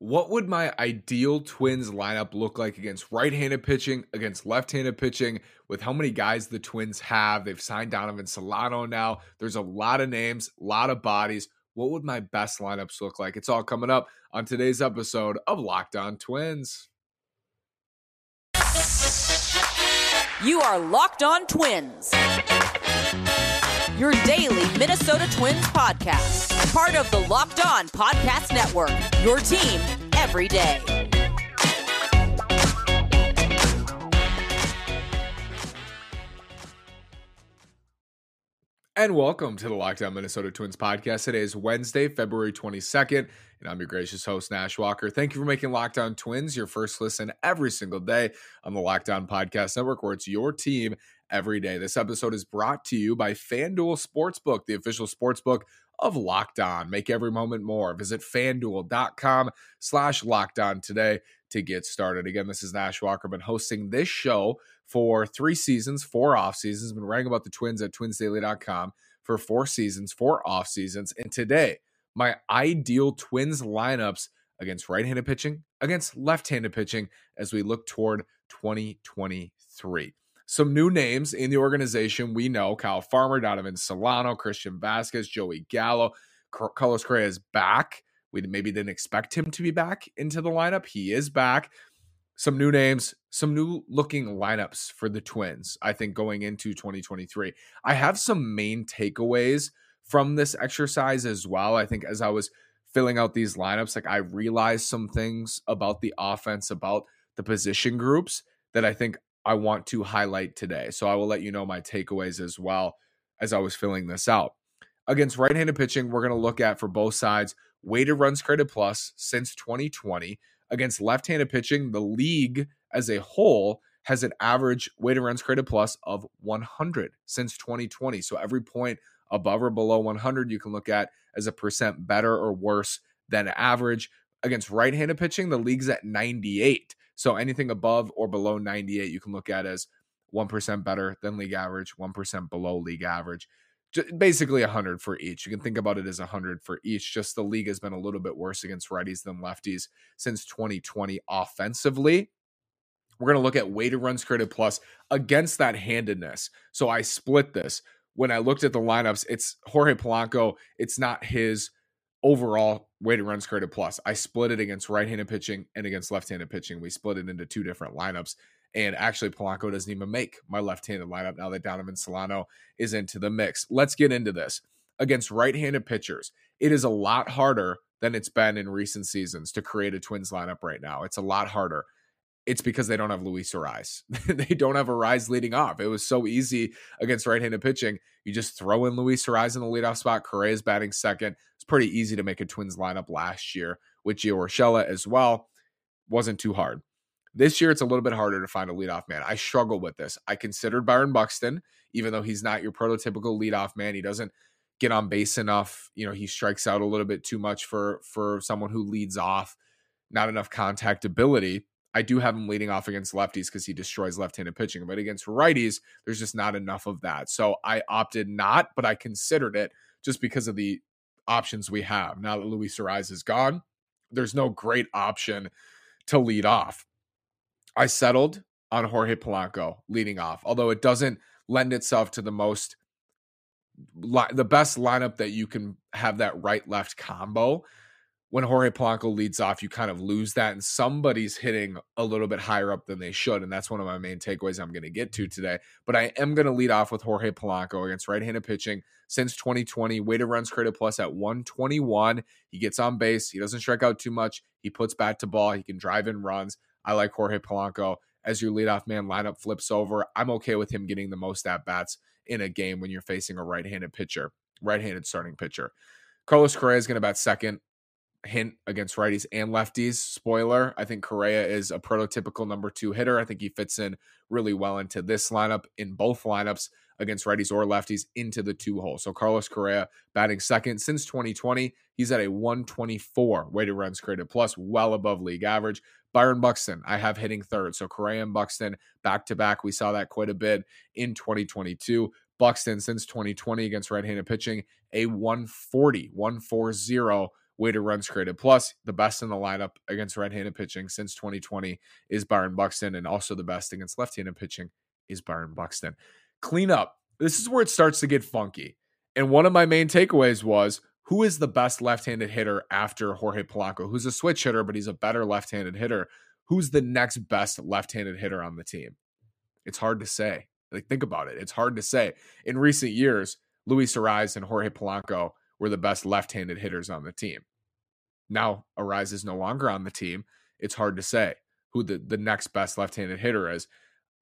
what would my ideal Twins lineup look like against right handed pitching, against left handed pitching, with how many guys the Twins have? They've signed Donovan Solano now. There's a lot of names, a lot of bodies. What would my best lineups look like? It's all coming up on today's episode of Locked On Twins. You are Locked On Twins, your daily Minnesota Twins podcast part of the Locked On Podcast Network. Your team every day. And welcome to the Locked On Minnesota Twins podcast. Today is Wednesday, February 22nd, and I'm your gracious host, Nash Walker. Thank you for making Locked On Twins your first listen every single day on the Locked On Podcast Network, where it's your team every day. This episode is brought to you by FanDuel Sportsbook, the official sportsbook of Locked On. Make every moment more. Visit fanduel.com slash locked on today to get started. Again, this is Nash Walker. Been hosting this show for three seasons, four off seasons. Been writing about the Twins at twinsdaily.com for four seasons, four off seasons. And today, my ideal Twins lineups against right handed pitching, against left handed pitching as we look toward 2023 some new names in the organization. We know Kyle Farmer, Donovan Solano, Christian Vazquez, Joey Gallo. Carlos Correa is back. We maybe didn't expect him to be back into the lineup. He is back. Some new names, some new looking lineups for the Twins, I think, going into 2023. I have some main takeaways from this exercise as well. I think as I was filling out these lineups, like I realized some things about the offense, about the position groups that I think I want to highlight today. So I will let you know my takeaways as well as I was filling this out. Against right handed pitching, we're going to look at for both sides weighted runs created plus since 2020. Against left handed pitching, the league as a whole has an average weighted runs created plus of 100 since 2020. So every point above or below 100 you can look at as a percent better or worse than average. Against right handed pitching, the league's at 98. So anything above or below 98, you can look at as 1% better than league average, 1% below league average. Basically 100 for each. You can think about it as 100 for each. Just the league has been a little bit worse against righties than lefties since 2020 offensively. We're going to look at weighted runs created plus against that handedness. So I split this. When I looked at the lineups, it's Jorge Polanco. It's not his overall weighted runs created plus. I split it against right-handed pitching and against left-handed pitching. We split it into two different lineups. And actually, Polanco doesn't even make my left-handed lineup now that Donovan Solano is into the mix. Let's get into this. Against right-handed pitchers, it is a lot harder than it's been in recent seasons to create a Twins lineup right now. It's a lot harder it's because they don't have Luis Arraez. they don't have Arraez leading off. It was so easy against right-handed pitching. You just throw in Luis Arraez in the leadoff spot. Correa is batting second. It's pretty easy to make a Twins lineup last year with Gio Urshela as well. Wasn't too hard. This year, it's a little bit harder to find a leadoff man. I struggle with this. I considered Byron Buxton, even though he's not your prototypical leadoff man. He doesn't get on base enough. You know, he strikes out a little bit too much for for someone who leads off. Not enough contact ability I do have him leading off against lefties because he destroys left-handed pitching, but against righties, there's just not enough of that. So I opted not, but I considered it just because of the options we have. Now that Luis Arraez is gone, there's no great option to lead off. I settled on Jorge Polanco leading off, although it doesn't lend itself to the most the best lineup that you can have that right left combo when Jorge Polanco leads off, you kind of lose that, and somebody's hitting a little bit higher up than they should. And that's one of my main takeaways I'm going to get to today. But I am going to lead off with Jorge Polanco against right handed pitching since 2020. Weighted runs created plus at 121. He gets on base. He doesn't strike out too much. He puts bat to ball. He can drive in runs. I like Jorge Polanco as your leadoff man lineup flips over. I'm okay with him getting the most at bats in a game when you're facing a right handed pitcher, right handed starting pitcher. Carlos Correa is going to bat second hint against righties and lefties. Spoiler, I think Correa is a prototypical number two hitter. I think he fits in really well into this lineup in both lineups against righties or lefties into the two hole. So Carlos Correa batting second since 2020. He's at a 124 weighted runs created plus, well above league average. Byron Buxton, I have hitting third. So Correa and Buxton back to back. We saw that quite a bit in 2022. Buxton since 2020 against right handed pitching, a 140, 140 weighted runs created plus. The best in the lineup against right handed pitching since 2020 is Byron Buxton, and also the best against left handed pitching is Byron Buxton. Clean up. This is where it starts to get funky. And one of my main takeaways was who is the best left handed hitter after Jorge Polanco, who's a switch hitter, but he's a better left handed hitter? Who's the next best left handed hitter on the team? It's hard to say. Like, think about it. It's hard to say. In recent years, Luis Arraez and Jorge Polanco were the best left handed hitters on the team. Now Arraez is no longer on the team. It's hard to say who the, the next best left handed hitter is.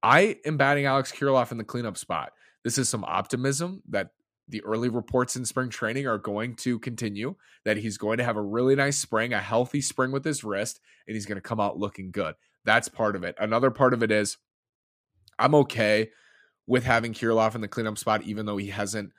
I am batting Alex Kirilloff in the cleanup spot. This is some optimism that the early reports in spring training are going to continue, that he's going to have a really nice spring, a healthy spring with his wrist, and he's going to come out looking good. That's part of it. Another part of it is I'm okay with having Kirilloff in the cleanup spot, even though he hasn't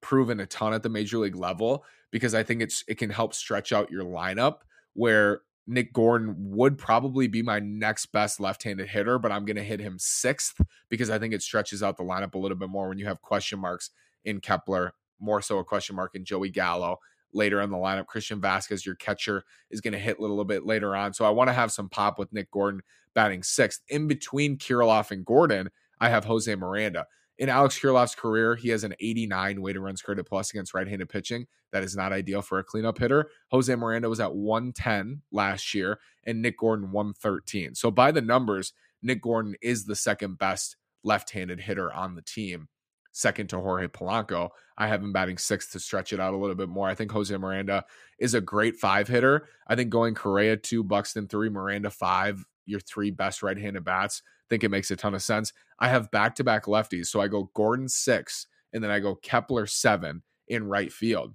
proven a ton at the major league level, because I think it's it can help stretch out your lineup where Nick Gordon would probably be my next best left-handed hitter, but I'm going to hit him sixth because I think it stretches out the lineup a little bit more when you have question marks in Kepler, more so a question mark in Joey Gallo later in the lineup. Christian Vazquez, your catcher, is going to hit a little bit later on. So I want to have some pop with Nick Gordon batting sixth. In between Kirilloff and Gordon, I have Jose Miranda. In Alex Kirilloff's career, he has an 89 weighted runs created plus against right-handed pitching. That is not ideal for a cleanup hitter. Jose Miranda was at 110 last year, and Nick Gordon 113. So by the numbers, Nick Gordon is the second best left-handed hitter on the team, second to Jorge Polanco. I have him batting sixth to stretch it out a little bit more. I think Jose Miranda is a great five hitter. I think going Correa two, Buxton three, Miranda five, your three best right-handed bats think it makes a ton of sense. I have back to back lefties. So I go Gordon six and then I go Kepler seven in right field.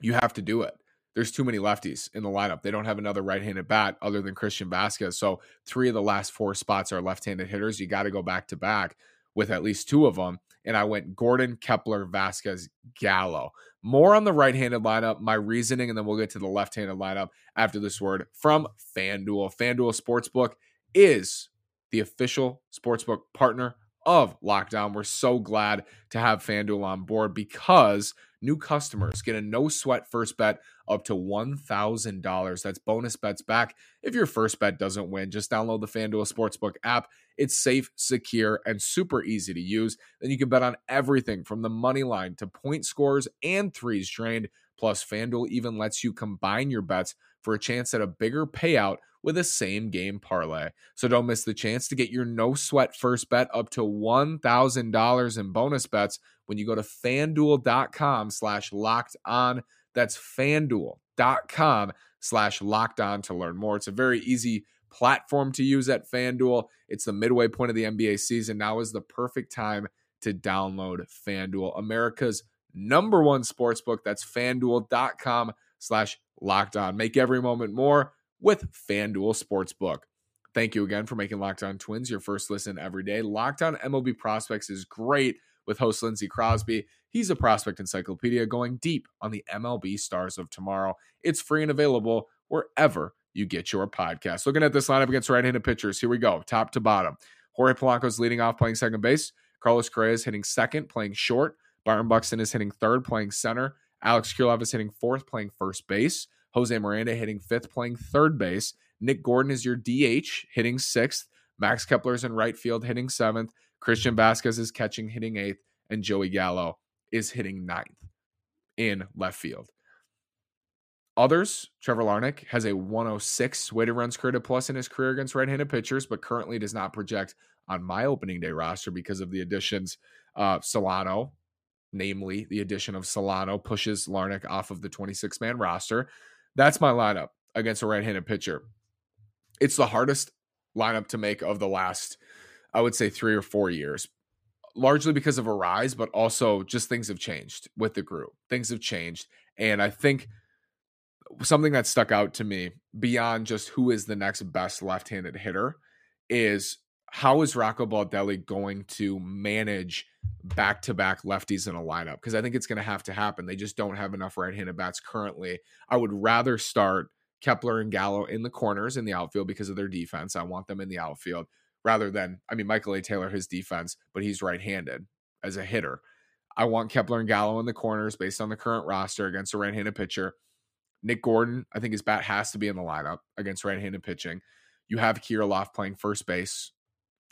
You have to do it. There's too many lefties in the lineup. They don't have another right handed bat other than Christian Vazquez. So three of the last four spots are left handed hitters. You got to go back to back with at least two of them. And I went Gordon, Kepler, Vazquez, Gallo. More on the right handed lineup, my reasoning, and then we'll get to the left handed lineup after this word from FanDuel. FanDuel Sportsbook is the official sportsbook partner of Locked On. We're so glad to have FanDuel on board because new customers get a no sweat first bet up to $1,000. That's bonus bets back if your first bet doesn't win. Just download the FanDuel Sportsbook app. It's safe, secure, and super easy to use. Then you can bet on everything from the money line to point scores and threes drained. Plus, FanDuel even lets you combine your bets for a chance at a bigger payout with a same game parlay. So don't miss the chance to get your no sweat first bet up to $1,000 in bonus bets when you go to fanduel.com slash locked on. That's fanduel.com slash locked on to learn more. It's a very easy platform to use at FanDuel. It's the midway point of the NBA season. Now is the perfect time to download FanDuel, America's number one sportsbook. That's fanduel.com slash locked on. Make every moment more with FanDuel Sportsbook. Thank you again for making Locked On Twins your first listen every day. Locked On MLB Prospects is great with host Lindsey Crosby. He's a prospect encyclopedia going deep on the MLB stars of tomorrow. It's free and available wherever you get your podcast. Looking at this lineup against right-handed pitchers, here we go, top to bottom. Jorge Polanco's leading off playing second base. Carlos Correa is hitting second, playing short. Byron Buxton is hitting third, playing center. Alex Kirilloff is hitting fourth, playing first base. Jose Miranda hitting fifth, playing third base. Nick Gordon is your DH, hitting sixth. Max Kepler is in right field, hitting seventh. Christian Vazquez is catching, hitting eighth. And Joey Gallo is hitting ninth in left field. Others, Trevor Larnach has a 106 weighted runs created plus in his career against right handed pitchers, but currently does not project on my opening day roster because of the additions. Uh, Solano, namely the addition of Solano, pushes Larnach off of the 26 man roster. That's my lineup against a right-handed pitcher. It's the hardest lineup to make of the last, I would say, three or four years, largely because of Arraez, but also just things have changed with the group. Things have changed, and I think something that stuck out to me beyond just who is the next best left-handed hitter is how is Rocco Baldelli going to manage back to back lefties in a lineup? Because I think it's going to have to happen. They just don't have enough right handed bats currently. I would rather start Kepler and Gallo in the corners in the outfield because of their defense. I want them in the outfield rather than, I mean, Michael A. Taylor, his defense, but he's right handed as a hitter. I want Kepler and Gallo in the corners based on the current roster against a right handed pitcher. Nick Gordon, I think his bat has to be in the lineup against right-handed pitching. You have Kirilloff playing first base.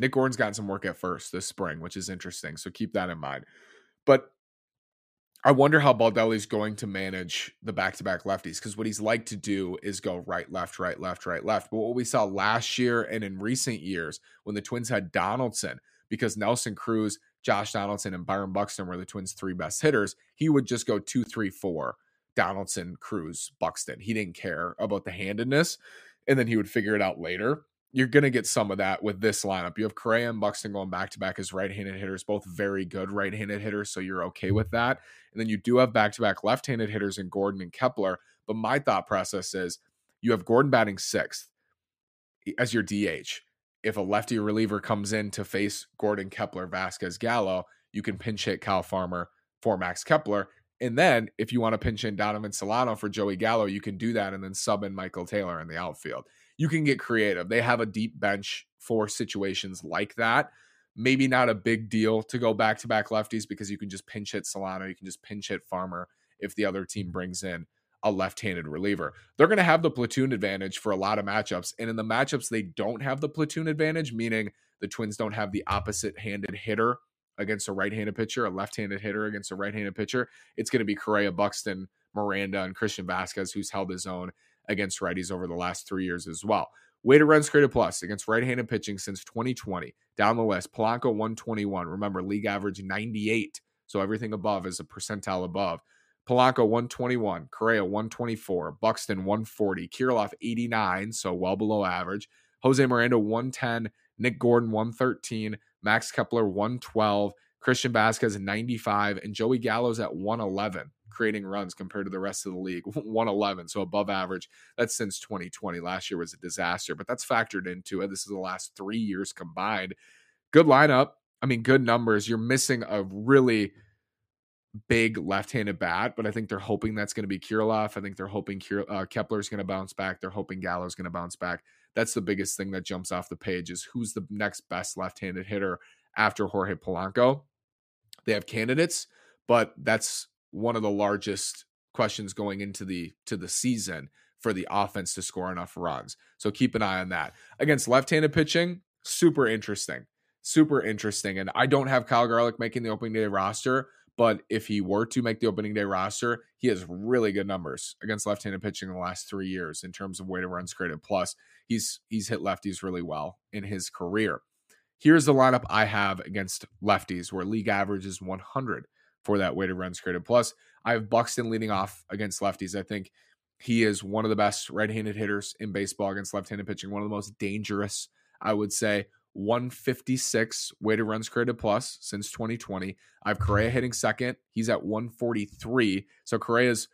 Nick Gordon's gotten some work at first this spring, which is interesting. So keep that in mind. But I wonder how Baldelli's going to manage the back-to-back lefties because what he's like to do is go right, left, right, left, right, left. But what we saw last year and in recent years when the Twins had Donaldson, because Nelson Cruz, Josh Donaldson, and Byron Buxton were the Twins' three best hitters, he would just go two, three, four. Donaldson, Cruz, Buxton. He didn't care about the handedness, and then he would figure it out later you're going to get some of that with this lineup. You have Correa and Buxton going back to back as right handed hitters, both very good right handed hitters. So you're okay with that. And then you do have back to back left handed hitters in Gordon and Kepler. But my thought process is you have Gordon batting sixth as your DH. If a lefty reliever comes in to face Gordon, Kepler, Vazquez, Gallo, you can pinch hit Kyle Farmer for Max Kepler. And then if you want to pinch in Donovan Solano for Joey Gallo, you can do that and then sub in Michael Taylor in the outfield you can get creative. They have a deep bench for situations like that. Maybe not a big deal to go back to back lefties because you can just pinch hit Solano, you can just pinch hit Farmer if the other team brings in a left handed reliever. They're going to have the platoon advantage for a lot of matchups. And in the matchups, they don't have the platoon advantage, meaning the Twins don't have the opposite handed hitter against a right handed pitcher, a left handed hitter against a right handed pitcher. It's going to be Correa, Buxton, Miranda, and Christian Vazquez, who's held his own against righties over the last three years as well. Weighted runs created plus against right-handed pitching since 2020. Down the list, Polanco 121. Remember, league average 98. So everything above is a percentile above. Polanco 121, Correa 124, Buxton 140, Kirilloff 89, so well below average. Jose Miranda 110, Nick Gordon 113, Max Kepler 112, Christian Vazquez 95, and Joey Gallo's at 111 creating runs compared to the rest of the league 111 so above average. That's since 2020 last year was a disaster but that's factored into it. This is the last three years combined. Good lineup. I mean good numbers. You're missing a really big left-handed bat but i think they're hoping that's going to be Kirilloff. i think they're hoping Kier, uh, kepler's going to bounce back. They're hoping gallo's going to bounce back. That's the biggest thing that jumps off the page is who's the next best left-handed hitter after jorge polanco. They have candidates but that's one of the largest questions going into the to the season for the offense to score enough runs. So keep an eye on that. Against left-handed pitching, super interesting. Super interesting. And I don't have Kyle Garlick making the opening day roster, but if he were to make the opening day roster, he has really good numbers against left-handed pitching in the last three years in terms of weighted runs created. Plus, he's he's hit lefties really well in his career. Here's the lineup I have against lefties, where league average is 100 for that weighted runs created. Plus, I have Buxton leading off against lefties. I think he is one of the best right-handed hitters in baseball against left-handed pitching. One of the most dangerous, I would say. 156 weighted runs created plus since 2020. I have Correa hitting second. He's at 143. So Correa's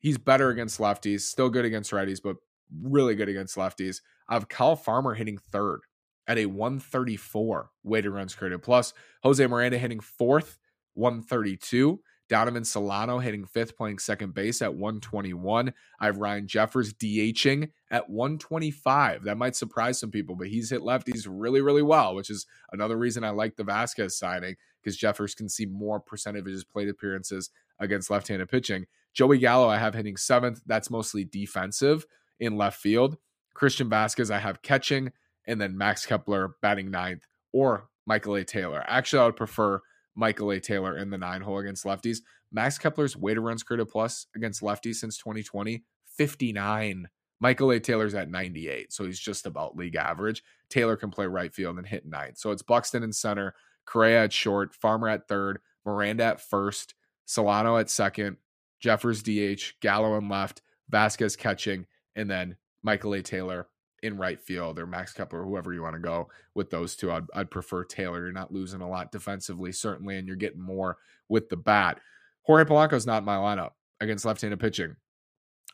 he's better against lefties, still good against righties, but really good against lefties. I have Kyle Farmer hitting third at a 134 weighted runs created plus. Jose Miranda hitting fourth 132. Donovan Solano hitting fifth, playing second base at 121. I have Ryan Jeffers DHing at 125. That might surprise some people, but he's hit lefties really, really well, which is another reason I like the Vazquez signing because Jeffers can see more percentage of his plate appearances against left handed pitching. Joey Gallo, I have hitting seventh. That's mostly defensive in left field. Christian Vazquez, I have catching, and then Max Kepler batting ninth or Michael A. Taylor. Actually, I would prefer Michael A. Taylor in the nine hole against lefties. Max Kepler's weighted runs created plus against lefties since 2020, 59. Michael A. Taylor's at 98, so he's just about league average. Taylor can play right field and hit ninth. So it's Buxton in center, Correa at short, Farmer at third, Miranda at first, Solano at second, Jeffers DH, Gallo in left, Vazquez catching, and then Michael A. Taylor in right field or Max Kepler, whoever you want to go with those two. I'd, I'd prefer Taylor. You're not losing a lot defensively, certainly, and you're getting more with the bat. Jorge Polanco's not in my lineup against left-handed pitching.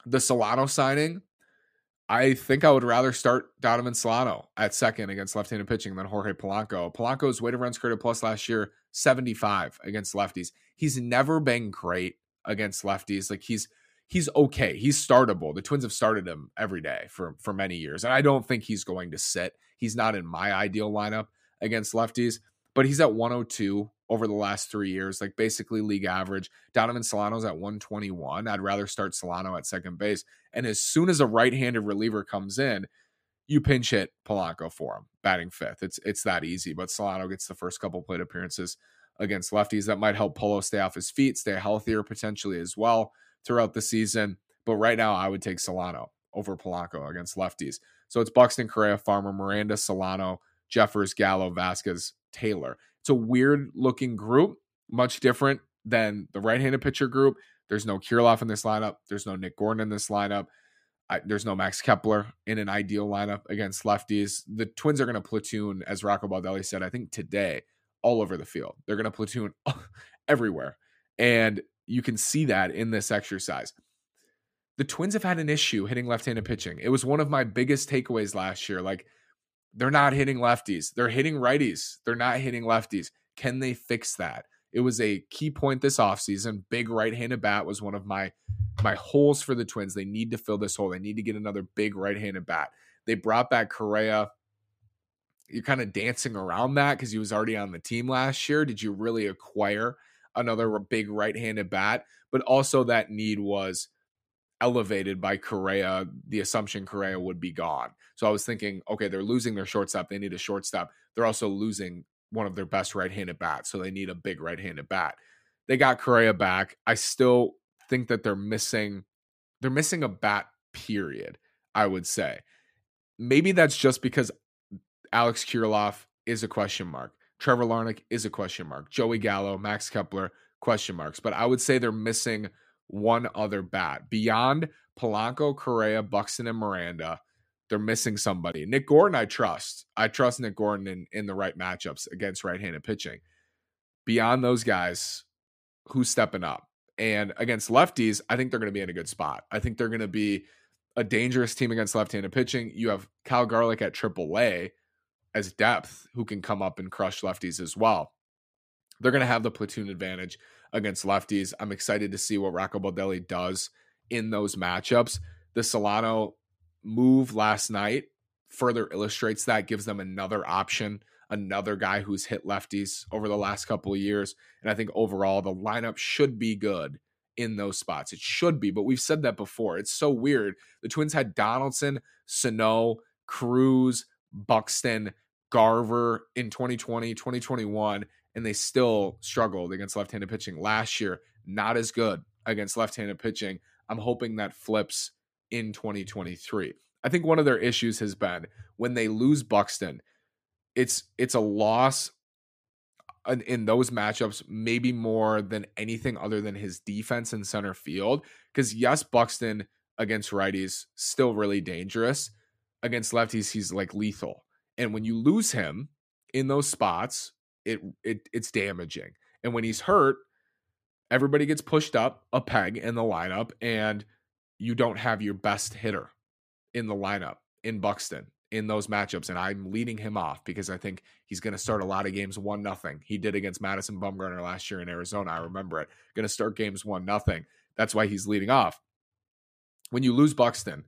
The Solano signing, I think I would rather start Donovan Solano at second against left-handed pitching than Jorge Polanco. Polanco's weighted runs created plus last year 75 against lefties. He's never been great against lefties. Like he's he's okay. He's startable. The Twins have started him every day for for many years, and I don't think he's going to sit. He's not in my ideal lineup against lefties, but he's at 102 over the last three years, like basically league average. Donovan Solano's at 121. I'd rather start Solano at second base. And as soon as a right-handed reliever comes in, you pinch hit Polanco for him, batting fifth. It's it's that easy. But Solano gets the first couple plate appearances against lefties. That might help Polo stay off his feet, stay healthier potentially as well throughout the season. But right now, I would take Solano over Polanco against lefties. So it's Buxton, Correa, Farmer, Miranda, Solano, Jeffers, Gallo, Vazquez, Taylor. It's a weird looking group, much different than the right handed pitcher group. There's no Kirilloff in this lineup. There's no Nick Gordon in this lineup. I, there's no Max Kepler in an ideal lineup against lefties. The Twins are going to platoon, as Rocco Baldelli said, I think today, all over the field. They're going to platoon everywhere. And you can see that in this exercise. The Twins have had an issue hitting left handed pitching. It was one of my biggest takeaways last year. Like, they're not hitting lefties. They're hitting righties. They're not hitting lefties. Can they fix that? It was a key point this offseason. Big right-handed bat was one of my my holes for the Twins. They need to fill this hole. They need to get another big right-handed bat. They brought back Correa. You're kind of dancing around that because he was already on the team last year. Did you really acquire another big right-handed bat? But also that need was elevated by Correa, the assumption Correa mm-hmm. would be gone. So I was thinking, okay, they're losing their shortstop. They need a shortstop. They're also losing one of their best right-handed bats, so they need a big right-handed bat. They got Correa back. I still think that they're missing they're missing a bat period, I would say. Maybe that's just because Alex Kirilloff is a question mark. Trevor Larnach is a question mark. Joey Gallo, Max Kepler, question marks. But I would say they're missing one other bat. Beyond Polanco, Correa, Buxton, and Miranda, they're missing somebody. Nick Gordon, I trust. I trust Nick Gordon in, in the right matchups against right handed pitching. Beyond those guys, who's stepping up? And against lefties, I think they're going to be in a good spot. I think they're going to be a dangerous team against left handed pitching. You have Cal Garlick at AAA as depth who can come up and crush lefties as well. They're going to have the platoon advantage against lefties. I'm excited to see what Rocco Baldelli does in those matchups. The Solano move last night further illustrates that, gives them another option, another guy who's hit lefties over the last couple of years. And I think overall, the lineup should be good in those spots. It should be, but we've said that before. It's so weird. The Twins had Donaldson, Sano, Cruz, Buxton, Garver in 2020, 2021 and they still struggled against left-handed pitching last year. Not as good against left-handed pitching. I'm hoping that flips in 2023. I think one of their issues has been when they lose Buxton, it's it's a loss in, in those matchups, maybe more than anything other than his defense in center field. Because yes, Buxton against righties still really dangerous. Against lefties, he's like lethal. And when you lose him in those spots, it it it's damaging. And when he's hurt, everybody gets pushed up a peg in the lineup, and you don't have your best hitter in the lineup in Buxton in those matchups. And I'm leading him off because I think he's going to start a lot of games one nothing. He did against Madison Bumgarner last year in Arizona. I remember it. Going to start games one nothing. That's why he's leading off. When you lose Buxton,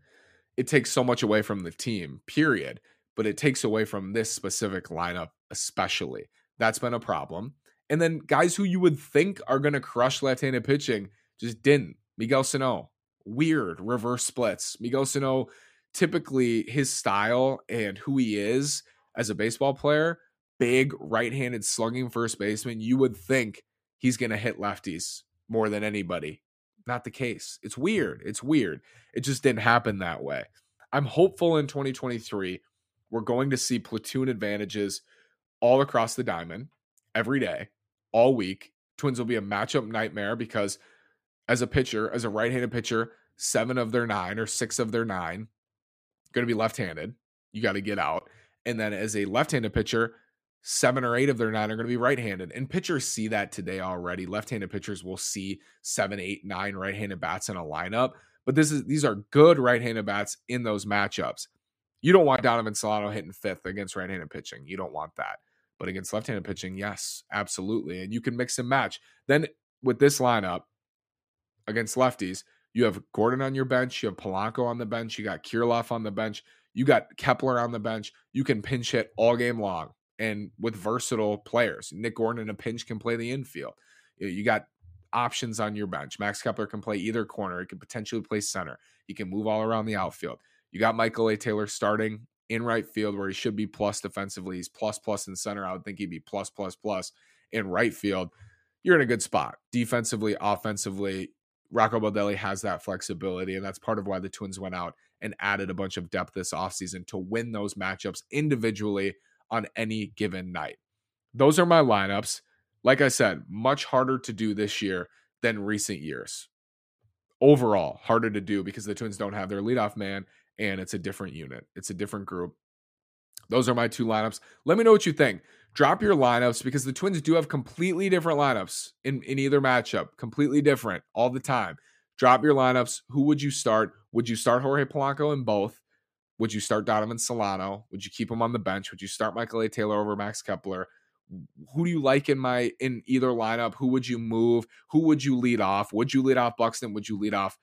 it takes so much away from the team, period. But it takes away from this specific lineup, especially. That's been a problem. And then guys who you would think are going to crush handed pitching just didn't. Miguel Sano, weird reverse splits. Miguel Sano, typically his style and who he is as a baseball player, big right handed slugging first baseman, you would think he's going to hit lefties more than anybody. Not the case. It's weird. It's weird. It just didn't happen that way. I'm hopeful in 2023 we're going to see platoon advantages all across the diamond every day, all week. Twins will be a matchup nightmare because as a pitcher, as a right-handed pitcher, seven of their nine or six of their nine going to be left-handed. You got to get out. And then as a left-handed pitcher, seven or eight of their nine are going to be right-handed. And pitchers see that today already. Left-handed pitchers will see seven, eight, nine right-handed bats in a lineup. But this is these are good right-handed bats in those matchups. You don't want Donovan Solano hitting fifth against right-handed pitching. You don't want that. But against left handed pitching, yes, absolutely. And you can mix and match. Then with this lineup against lefties, you have Gordon on your bench, you have Polanco on the bench, you got Kirilloff on the bench, you got Kepler on the bench. You can pinch hit all game long and with versatile players. Nick Gordon in a pinch can play the infield. You got options on your bench. Max Kepler can play either corner. He can potentially play center. He can move all around the outfield. You got Michael A. Taylor starting in right field where he should be plus defensively. He's plus plus in center. I would think he'd be plus plus plus in right field. You're in a good spot defensively, offensively. Rocco Baldelli has that flexibility, and that's part of why the Twins went out and added a bunch of depth this offseason to win those matchups individually on any given night. Those are my lineups. Like I said, much harder to do this year than recent years. Overall, harder to do because the Twins don't have their leadoff man and it's a different unit. It's a different group. Those are my two lineups. Let me know what you think. Drop your lineups because the Twins do have completely different lineups in, in either matchup, completely different all the time. Drop your lineups. Who would you start? Would you start Jorge Polanco in both? Would you start Donovan Solano? Would you keep him on the bench? Would you start Michael A. Taylor over Max Kepler? Who do you like in my in either lineup? Who would you move? Who would you lead off? Would you lead off Buxton? Would you lead off,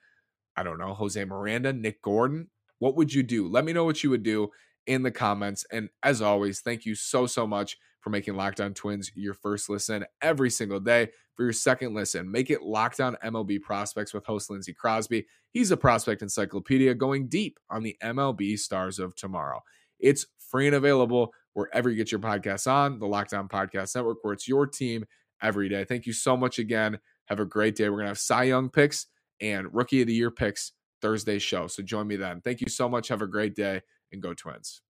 I don't know, Jose Miranda, Nick Gordon? What would you do? Let me know what you would do in the comments. And as always, thank you so, so much for making Locked On Twins your first listen every single day. For your second listen, make it Locked On MLB Prospects with host Lindsey Crosby. He's a prospect encyclopedia going deep on the MLB stars of tomorrow. It's free and available wherever you get your podcasts on, the Locked On Podcast Network, where it's your team every day. Thank you so much again. Have a great day. We're going to have Cy Young picks and Rookie of the Year picks Thursday show. So join me then. Thank you so much. Have a great day and go Twins.